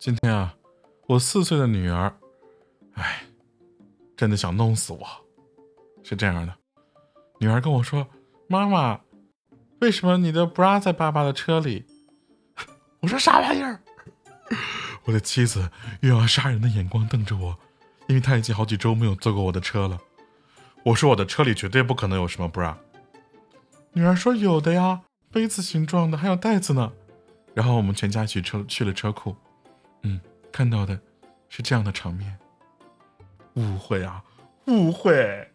今天啊，我四岁的女儿，哎，真的想弄死我。是这样的，女儿跟我说：“妈妈，为什么你的 bra 在爸爸的车里？” 我说：“啥玩意儿？” 我的妻子又要杀人的眼光瞪着我，因为她已经好几周没有坐过我的车了。我说：“我的车里绝对不可能有什么 bra。”女儿说：“有的呀，杯子形状的，还有袋子呢。”然后我们全家去车去了车库，看到的是这样的场面。误会啊，误会。